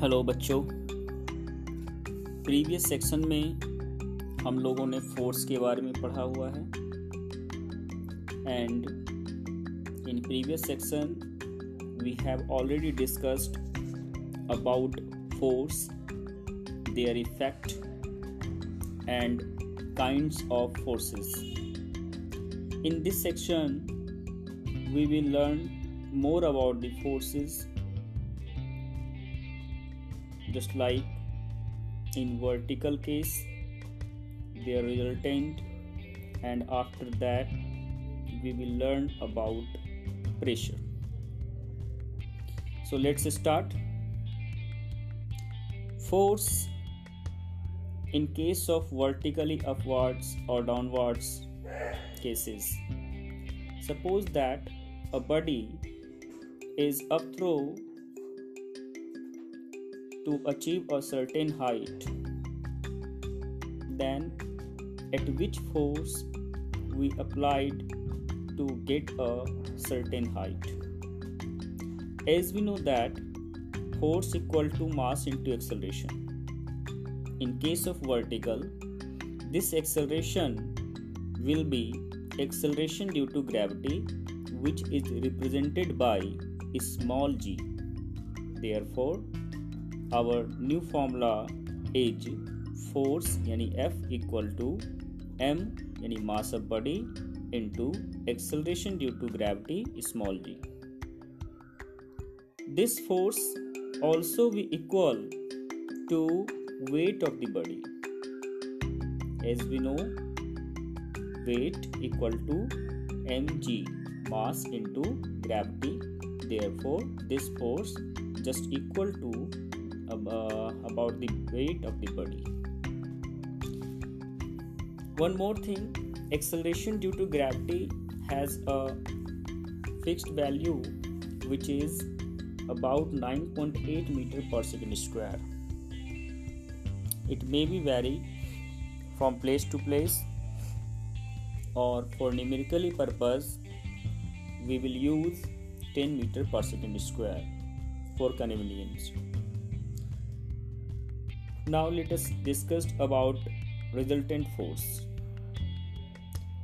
Hello बच्चों। Previous section में हम लोगों ने फोर्स के बारे में पढ़ा हुआ है। And in previous section we have already discussed about force, their effect, and kinds of forces. In this section we will learn more about the forces just like in vertical case their resultant and after that we will learn about pressure. So let's start. Force in case of vertically upwards or downwards cases. Suppose that a body is upthrow to achieve a certain height, then at which force we applied to get a certain height. As we know that force equal to mass into acceleration. In case of vertical, this acceleration will be acceleration due to gravity which is represented by small g. Therefore, our new formula is force yani F equal to m yani mass of body into acceleration due to gravity small g. This force also be equal to weight of the body. As we know, weight equal to mg mass into gravity therefore this force just equal to uh, about the weight of the body one more thing acceleration due to gravity has a fixed value which is about 9.8 meter per second square it may be vary from place to place or for numerically purpose we will use 10 meter per second square for convenience. Now let us discuss about resultant force.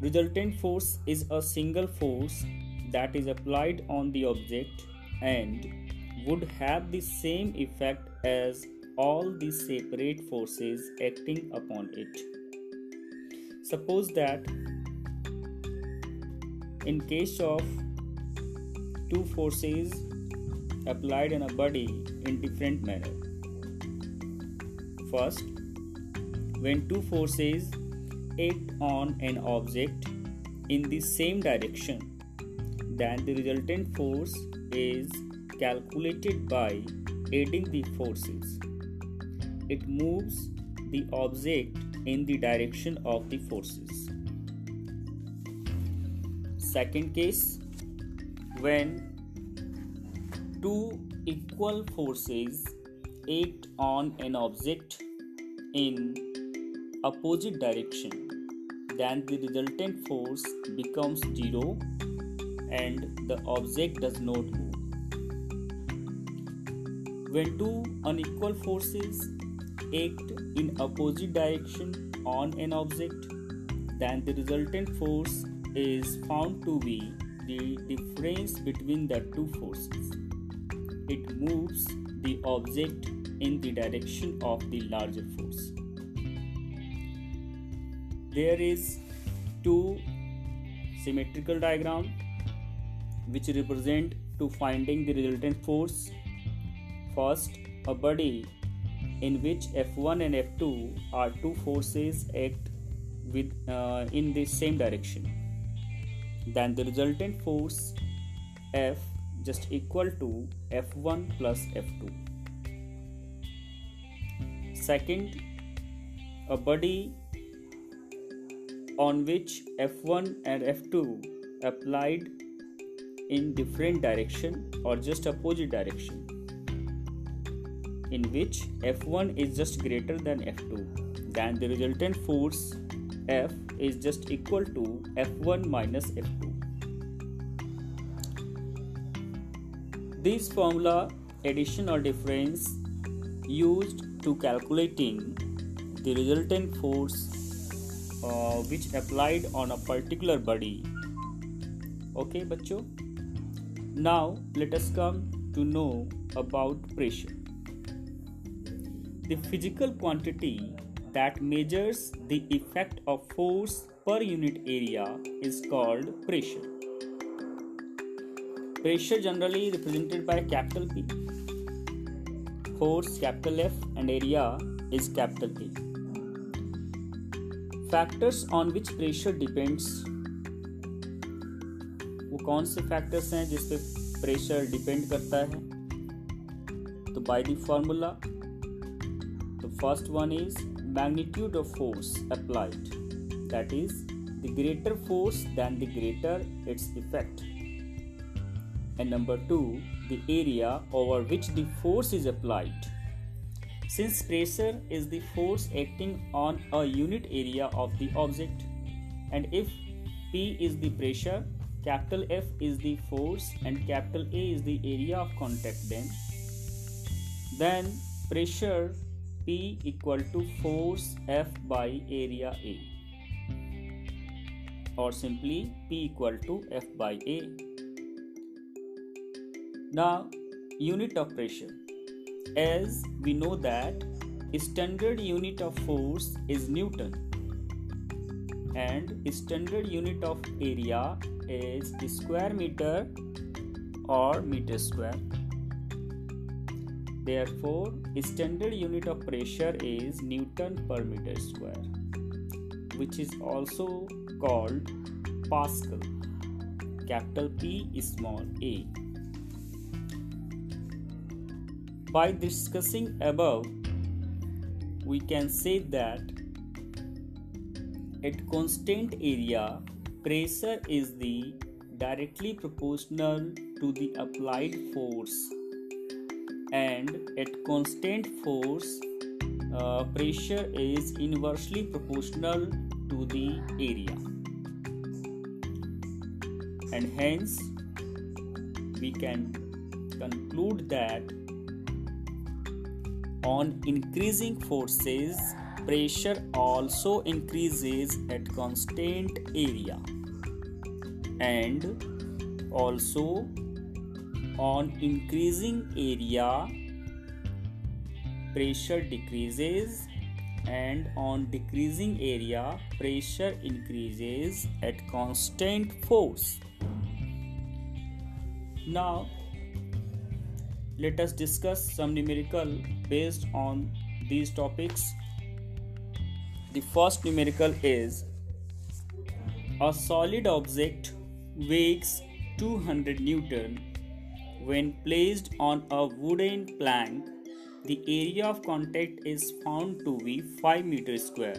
Resultant force is a single force that is applied on the object and would have the same effect as all the separate forces acting upon it. Suppose that in case of two forces applied on a body in different manner first when two forces act on an object in the same direction then the resultant force is calculated by adding the forces. It moves the object in the direction of the forces. Second case when two equal forces act on an object in opposite direction then the resultant force becomes zero and the object does not move. When two unequal forces act in opposite direction on an object then the resultant force is found to be the difference between the two forces. It moves the object in the direction of the larger force. There is two symmetrical diagram which represent to finding the resultant force. First, a body in which F1 and F2 are two forces act with uh, in the same direction then the resultant force F just equal to F1 plus F2. Second, a body on which F1 and F2 applied in different direction or just opposite direction in which F1 is just greater than F2 then the resultant force F is just equal to F1 minus F2. This formula addition or difference used to calculating the resultant force uh, which applied on a particular body. Okay bachcho? Now let us come to know about pressure. The physical quantity that measures the effect of force per unit area is called pressure. Pressure generally represented by capital P force capital F and area is capital A factors on which pressure depends वो कौन से factors हैं जिस पे pressure depend करता है? तो by the formula the first one is magnitude of force applied that is the greater force then the greater its effect and number 2 the area over which the force is applied since pressure is the force acting on a unit area of the object and if P is the pressure, capital F is the force and capital A is the area of contact then then pressure P equal to force F by area A or simply P equal to F by A. Now unit of pressure. As we know that standard unit of force is newton and standard unit of area is the square meter or meter square. Therefore standard unit of pressure is newton per meter square which is also called pascal capital p small a By discussing above, we can say that at constant area, pressure is the directly proportional to the applied force. And at constant force uh, pressure is inversely proportional to the area. And hence we can conclude that on increasing forces, pressure also increases at constant area. And also on increasing area pressure decreases. And on decreasing area pressure increases at constant force. Now let us discuss some numerical based on these topics. The first numerical is a solid object weighs 200 Newton when placed on a wooden plank. The area of contact is found to be 5 meters square.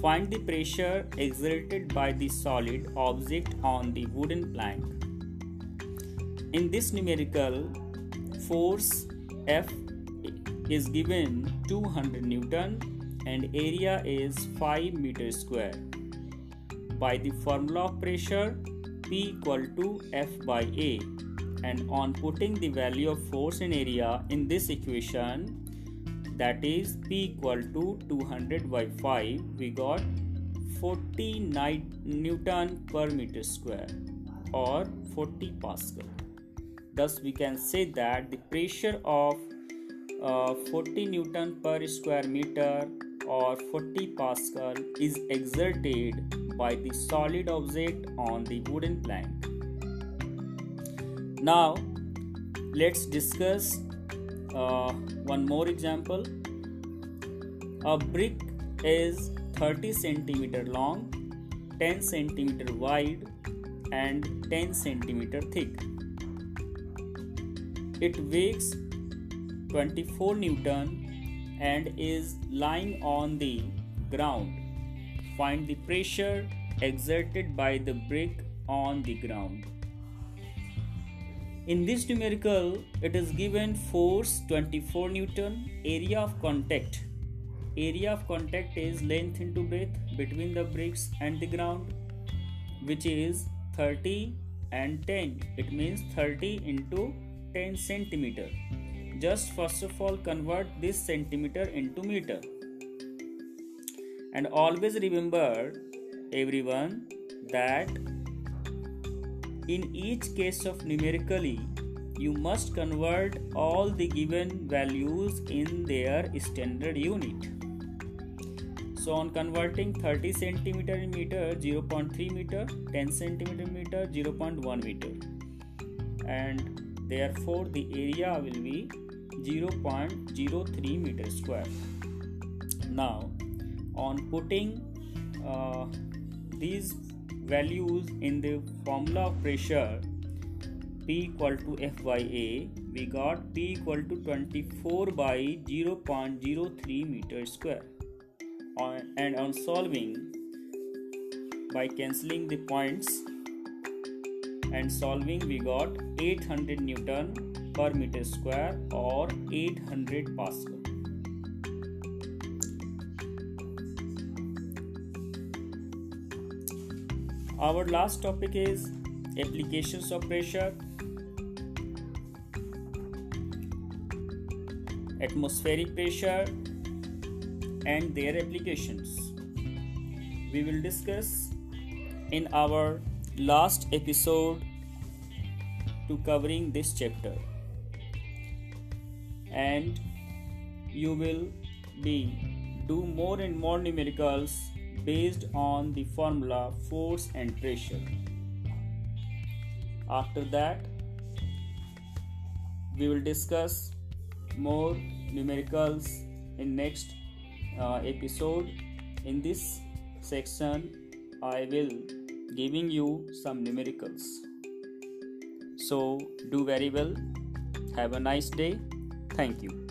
Find the pressure exerted by the solid object on the wooden plank. In this numerical, force F is given 200 Newton and area is 5 meter square. By the formula of pressure P equal to F by A and on putting the value of force and area in this equation that is P equal to 200 by 5 we got 49 Newton per meter square or 40 Pascal. Thus, we can say that the pressure of uh, 40 Newton per square meter or 40 Pascal is exerted by the solid object on the wooden plank. Now, let's discuss uh, one more example. A brick is 30 centimeter long, 10 centimeter wide, and 10 centimeter thick. It weighs 24 Newton and is lying on the ground. Find the pressure exerted by the brick on the ground. In this numerical, it is given force 24 Newton, area of contact. Area of contact is length into breadth between the bricks and the ground, which is 30 and 10. It means 30 into 10 centimeter. Just first of all convert this centimeter into meter. And always remember everyone that in each case of numerically you must convert all the given values in their standard unit. So on converting 30 centimeter in meter 0.3 meter 10 centimeter meter 0.1 meter. And therefore the area will be 0.03 meter square now on putting uh, these values in the formula of pressure P equal to F by A, we got P equal to 24 by 0.03 meter square. On, and on solving, by cancelling the points and solving, we got 800 Newton per meter square or 800 Pascal. Our last topic is applications of pressure atmospheric pressure and their applications. We will discuss in our last episode to covering this chapter. And you will be do more and more numericals based on the formula force and pressure. After that we will discuss more numericals in next uh, episode. In this section i will giving you some numericals so do very well. Have a nice day. Thank you